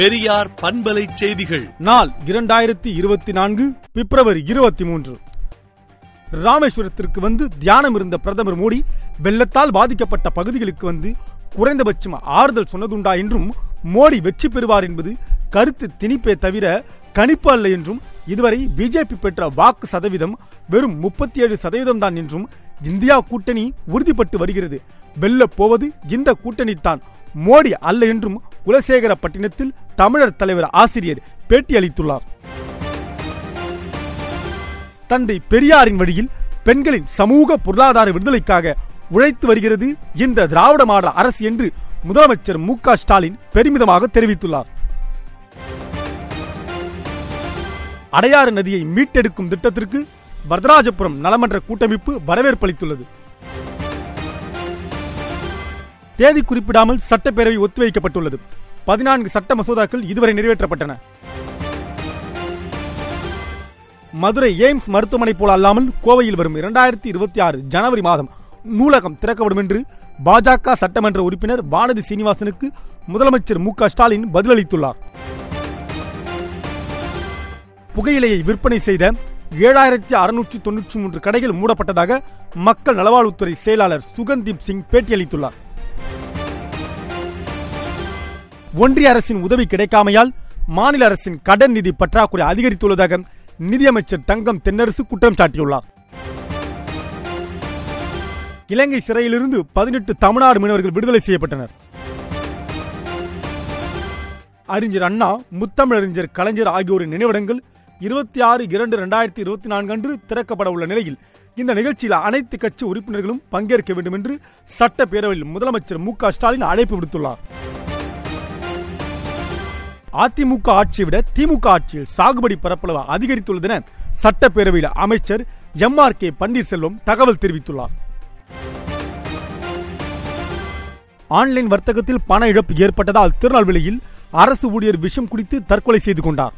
பெரியார் பண்பலை செய்திகள். நாள் இரண்டாயிரத்தி இருபத்தி நான்கு பிப்ரவரி இருபத்தி மூன்று. ராமேஸ்வரத்திற்கு வந்து தியானம் இருந்த பிரதமர் மோடி வெள்ளத்தால் பாதிக்கப்பட்ட பகுதிகளுக்கு வந்து குறைந்தபட்சம் ஆறுதல் சொன்னதுண்டா என்றும் மோடி வெற்றி பெறுவார் என்பது கருத்து திணிப்பே தவிர கணிப்பு அல்ல என்றும் இதுவரை பிஜேபி பெற்ற வாக்கு சதவீதம் வெறும் முப்பத்தி ஏழு சதவீதம் தான் என்றும் இந்தியா கூட்டணி உறுதிப்பட்டு வருகிறது. வெல்ல போவது இந்த கூட்டணி தான் மோடி அல்ல என்றும் குலசேகரப்பட்டினத்தில் தமிழர் தலைவர் ஆசிரியர் பேட்டி அளித்துள்ளார். தந்தை பெரியாரின் வழியில் பெண்களின் சமூக பொருளாதார விடுதலைக்காக உழைத்து வருகிறது இந்த திராவிட மாடல் அரசு என்று முதலமைச்சர் மு க ஸ்டாலின் பெருமிதமாக தெரிவித்துள்ளார். அடையாறு நதியை மீட்டெடுக்கும் திட்டத்திற்கு வரதராஜபுரம் நலமன்ற கூட்டமைப்பு வரவேற்பளித்துள்ளது தேதி குறிப்பிடாமல் சட்டப்பேரவை ஒத்திவைக்கப்பட்டுள்ளது. பதினான்கு சட்ட மசோதாக்கள் இதுவரை நிறைவேற்றப்பட்டன. மதுரை எய்ம்ஸ் மருத்துவமனை போல அல்லாமல் கோவையில் வரும் இரண்டாயிரத்தி இருபத்தி ஆறு ஜனவரி மாதம் நூலகம் திறக்கப்படும் என்று பாஜக சட்டமன்ற உறுப்பினர் வானதி சீனிவாசனுக்கு முதலமைச்சர் மு க ஸ்டாலின் பதிலளித்துள்ளார். புகையிலையை விற்பனை செய்த ஏழாயிரத்தி அறுநூற்றி தொன்னூற்றி மூன்று கடைகள் மூடப்பட்டதாக மக்கள் நலவாழ்வுத்துறை செயலாளர் சுகந்தீப் சிங் பேட்டியளித்துள்ளார். ஒன்றிய அரசின் உதவி கிடைக்காமையால் மாநில அரசின் கடன் நிதி பற்றாக்குறை அதிகரித்துள்ளதாக நிதியமைச்சர் தங்கம் தென்னரசு குற்றம் சாட்டியுள்ளார். இலங்கை சிறையிலிருந்து பதினெட்டு தமிழ்நாடு மீனவர்கள் விடுதலை செய்யப்பட்டனர். அறிஞர் அண்ணா முத்தமிழறிஞர் கலைஞர் ஆகியோரின் நினைவிடங்கள் இருபத்தி ஆறு இரண்டு இரண்டாயிரத்தி இருபத்தி நான்கு அன்று திறக்கப்பட உள்ள நிலையில் இந்த நிகழ்ச்சியில் அனைத்து கட்சி உறுப்பினர்களும் பங்கேற்க வேண்டும் என்று சட்டப்பேரவையில் முதலமைச்சர் மு க ஸ்டாலின் அழைப்பு விடுத்துள்ளார். அதிமுக ஆட்சியை விட திமுக ஆட்சியில் சாகுபடி பரப்பளவு அதிகரித்துள்ளதென சட்டப்பேரவையில் அமைச்சர் எம் ஆர் கே பன்னீர்செல்வம் தகவல் தெரிவித்துள்ளார். ஆன்லைன் வர்த்தகத்தில் பண இழப்பு ஏற்பட்டதால் திருநெல்வேலியில் அரசு ஊழியர் விஷம் குடித்து தற்கொலை செய்து கொண்டார்.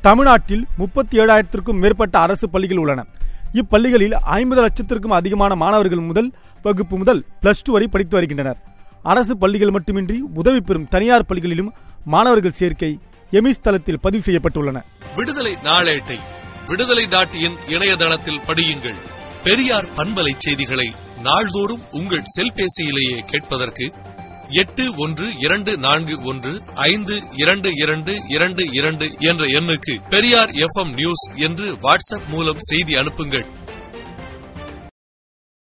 தமிழ்நாட்டில் முப்பத்தி ஏழாயிரத்திற்கும் மேற்பட்ட அரசு பள்ளிகள் உள்ளன. இப்பள்ளிகளில் ஐம்பது லட்சத்திற்கும் அதிகமான மாணவர்கள் முதல் வகுப்பு முதல் பிளஸ் டூ வரை படித்து வருகின்றனர். அரசு பள்ளிகள் மட்டுமின்றி உதவி பெறும் தனியார் பள்ளிகளிலும் மாணவர்கள் சேர்க்கை எமிஸ் தளத்தில் பதிவு செய்யப்பட்டுள்ளன. விடுதலை நாளேட்டை விடுதலை டாட் இன் இணையதளத்தில் படியுங்கள். பெரியார் பண்பலை செய்திகளை நாள்தோறும் உங்கள் செல்பேசியிலேயே கேட்பதற்கு எட்டு ஒன்று இரண்டு நான்கு ஒன்று ஐந்து இரண்டு இரண்டு இரண்டு இரண்டு என்ற எண்ணுக்கு பெரியார் எஃப்எம் நியூஸ் என்று வாட்ஸ்அப் மூலம் செய்தி அனுப்புங்கள்.